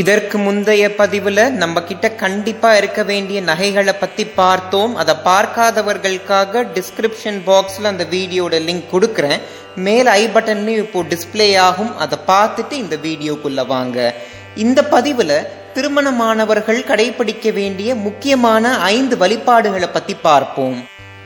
இதற்கு முந்தைய பதிவுல நம்ம கிட்ட கண்டிப்பா இருக்க வேண்டிய நகைகளை பத்தி பார்த்தோம். அதை பார்க்காதவர்களுக்காக டிஸ்கிரிப்ஷன் பாக்ஸ்ல அந்த வீடியோட லிங்க் கொடுக்குறேன். மேல் ஐ பட்டன்லையும் இப்போ டிஸ்ப்ளே ஆகும். அதை பார்த்துட்டு இந்த வீடியோக்குள்ள வாங்க. இந்த பதிவுல திருமணமானவர்கள் கடைபிடிக்க வேண்டிய முக்கியமான ஐந்து வழிபாடுகளை பத்தி பார்ப்போம்.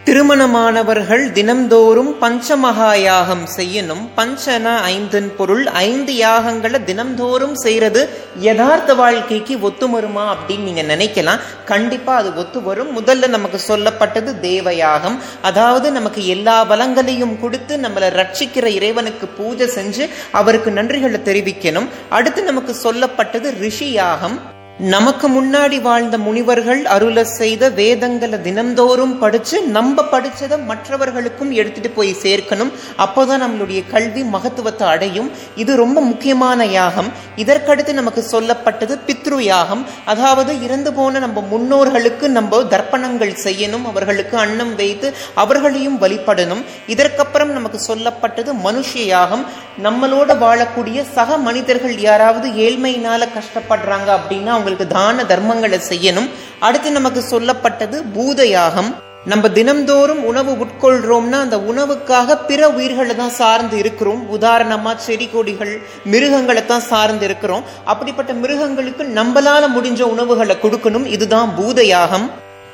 திருமணமானவர்கள் தினம்தோறும் பஞ்சமகா யாகம் செய்யணும். பஞ்சன ஐந்தின் பொருள். ஐந்து யாகங்களை தினம்தோறும் செய்யறது யதார்த்த வாழ்க்கைக்கு ஒத்து வருமா அப்படின்னு நீங்க நினைக்கலாம். கண்டிப்பா அது ஒத்து வரும் முதல்ல நமக்கு சொல்லப்பட்டது தேவ யாகம் அதாவது நமக்கு எல்லா வளங்களையும் கொடுத்து நம்மளை ரட்சிக்கிற இறைவனுக்கு பூஜை செஞ்சு அவருக்கு நன்றிகளை தெரிவிக்கணும். அடுத்து நமக்கு சொல்லப்பட்டது ரிஷி யாகம். நமக்கு முன்னாடி வாழ்ந்த முனிவர்கள் அருள செய்த வேதங்களை தினந்தோறும் படிச்சு நம்ம படிச்சதை மற்றவர்களுக்கும் எடுத்துட்டு போய் சேர்க்கணும். அப்போதான் நம்மளுடைய கல்வி மகத்துவத்தை அடையும். இது ரொம்ப முக்கியமான யாகம். இதற்கடுத்து நமக்கு சொல்லப்பட்டது பித்ரு யாகம் அதாவது இறந்து போன நம்ம முன்னோர்களுக்கு நம்ம தர்ப்பணங்கள் செய்யணும் அவர்களுக்கு அன்னம் வைத்து அவர்களையும் வழிபடணும். இதற்கப்புறம் நமக்கு சொல்லப்பட்டது மனுஷ யாகம் நம்மளோட வாழக்கூடிய சக மனிதர்கள் யாராவது ஏழ்மையினால கஷ்டப்படுறாங்க அப்படின்னா அவங்களுக்கு தான தர்மங்களை செய்யணும். அடுத்து நமக்கு சொல்லப்பட்டது பூத யாகம் நம்ம தினம்தோறும் உணவு உட்கொள்றோம்னா அந்த உணவுக்காக பிற உயிர்களை தான் சார்ந்து இருக்கிறோம். உதாரணமா செடி கொடிகள் மிருகங்களை தான் சார்ந்து இருக்கிறோம். அப்படிப்பட்ட மிருகங்களுக்கு நம்மளால முடிஞ்ச உணவுகளை கொடுக்கணும். இதுதான் பூதயாகம்.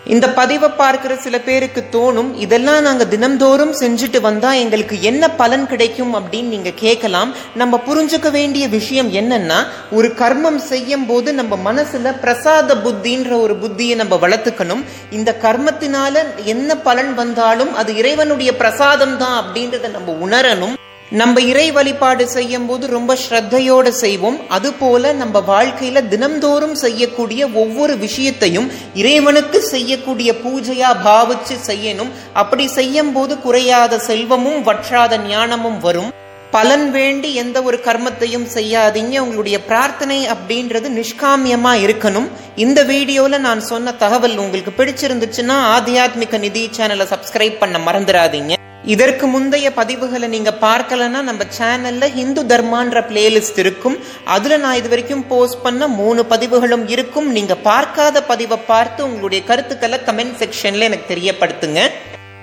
இந்த பதிவை பார்க்கிற சில பேருக்கு தோணும் இதெல்லாம் நாங்க தினம்தோறும் செஞ்சுட்டு வந்தா எங்களுக்கு என்ன பலன் கிடைக்கும்? அப்படின்னு நீங்க கேட்கலாம். நம்ம புரிஞ்சுக்க வேண்டிய விஷயம் என்னன்னா ஒரு கர்மம் செய்யும் போது நம்ம மனசுல பிரசாத புத்தின்ற ஒரு புத்தியை நம்ம வளர்த்துக்கணும். இந்த கர்மத்தினால என்ன பலன் வந்தாலும் அது இறைவனுடைய பிரசாதம் தான் அப்படின்றத நம்ம உணரணும். நம்ம இறை வழிபாடு செய்யும் போது ரொம்ப ஸ்ரத்தையோடு செய்வோம். அதுபோல நம்ம வாழ்க்கையில தினம்தோறும் செய்யக்கூடிய ஒவ்வொரு விஷயத்தையும் இறைவனுக்கு செய்யக்கூடிய பூஜையா பாவிச்சு செய்யணும். அப்படி செய்யும் போது குறையாத செல்வமும் வற்றாத ஞானமும் வரும். பலன் வேண்டி எந்த ஒரு கர்மத்தையும் செய்யாதீங்க. உங்களுடைய பிரார்த்தனை அப்படின்றது நிஷ்காமியமா இருக்கணும். இந்த வீடியோல நான் சொன்ன தகவல் உங்களுக்கு பிடிச்சிருந்துச்சுன்னா ஆத்தியாத்மிக நிதி சேனலை சப்ஸ்கிரைப் பண்ண மறந்துடாதீங்க. இதற்கு முந்தைய பதிவுகளை நீங்க பார்க்கலன்னா நம்ம சேனல்ல ஹிந்து தர்மான்ற பிளேலிஸ்ட் இருக்கும். அதுல நான் இது வரைக்கும் போஸ்ட் பண்ண மூணு பதிவுகளும் இருக்கும். நீங்க பார்க்காத பதிவை பார்த்து உங்களுடைய கருத்துக்களை கமெண்ட் செக்ஷன்ல எனக்கு தெரியப்படுத்துங்க.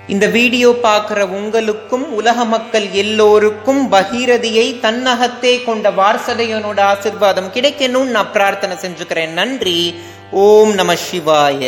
இந்த வீடியோ பார்க்குற உங்களுக்கும் உலக மக்கள் எல்லோருக்கும் பகீரதியை தன்னகத்தே கொண்ட வாரசதையனோட ஆசிர்வாதம் கிடைக்கணும்னு நான் பிரார்த்தனை செஞ்சுக்கிறேன். நன்றி. ஓம் நம சிவாய.